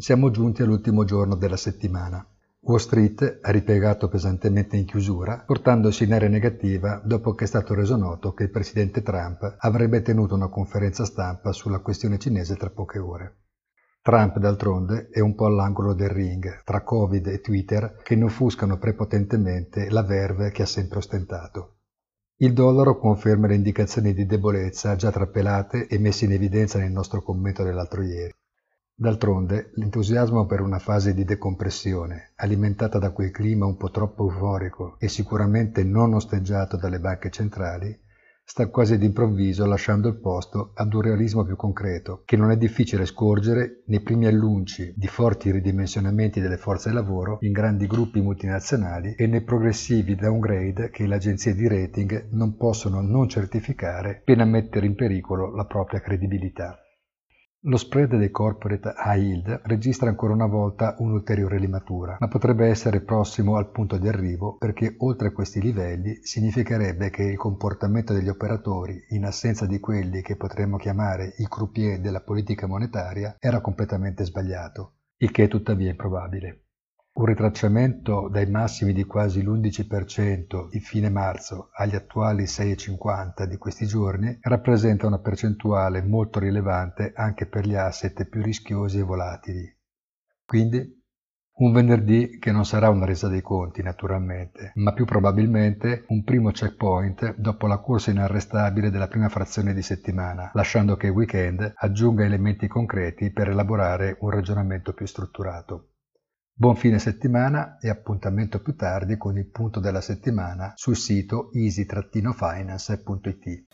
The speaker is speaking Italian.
siamo giunti all'ultimo giorno della settimana. Wall Street ha ripiegato pesantemente in chiusura, portandosi in area negativa dopo che è stato reso noto che il presidente Trump avrebbe tenuto una conferenza stampa sulla questione cinese tra poche ore. Trump, d'altronde, è un po' all'angolo del ring, tra Covid e Twitter, che offuscano prepotentemente la verve che ha sempre ostentato. Il dollaro conferma le indicazioni di debolezza già trapelate e messe in evidenza nel nostro commento dell'altro ieri. D'altronde, l'entusiasmo per una fase di decompressione, alimentata da quel clima un po' troppo euforico e sicuramente non osteggiato dalle banche centrali, sta quasi d'improvviso lasciando il posto ad un realismo più concreto, che non è difficile scorgere nei primi annunci di forti ridimensionamenti delle forze lavoro in grandi gruppi multinazionali e nei progressivi downgrade che le agenzie di rating non possono non certificare pena mettere in pericolo la propria credibilità. Lo spread dei corporate high yield registra ancora una volta un'ulteriore limatura, ma potrebbe essere prossimo al punto di arrivo perché oltre questi livelli significherebbe che il comportamento degli operatori, in assenza di quelli che potremmo chiamare i croupier della politica monetaria, era completamente sbagliato, il che è tuttavia improbabile. Un ritracciamento dai massimi di quasi l'11% di fine marzo agli attuali 6,50 di questi giorni rappresenta una percentuale molto rilevante anche per gli asset più rischiosi e volatili. Quindi un venerdì che non sarà una resa dei conti, naturalmente, ma più probabilmente un primo checkpoint dopo la corsa inarrestabile della prima frazione di settimana, lasciando che il weekend aggiunga elementi concreti per elaborare un ragionamento più strutturato. Buon fine settimana e appuntamento più tardi con il punto della settimana sul sito easy-finance.it.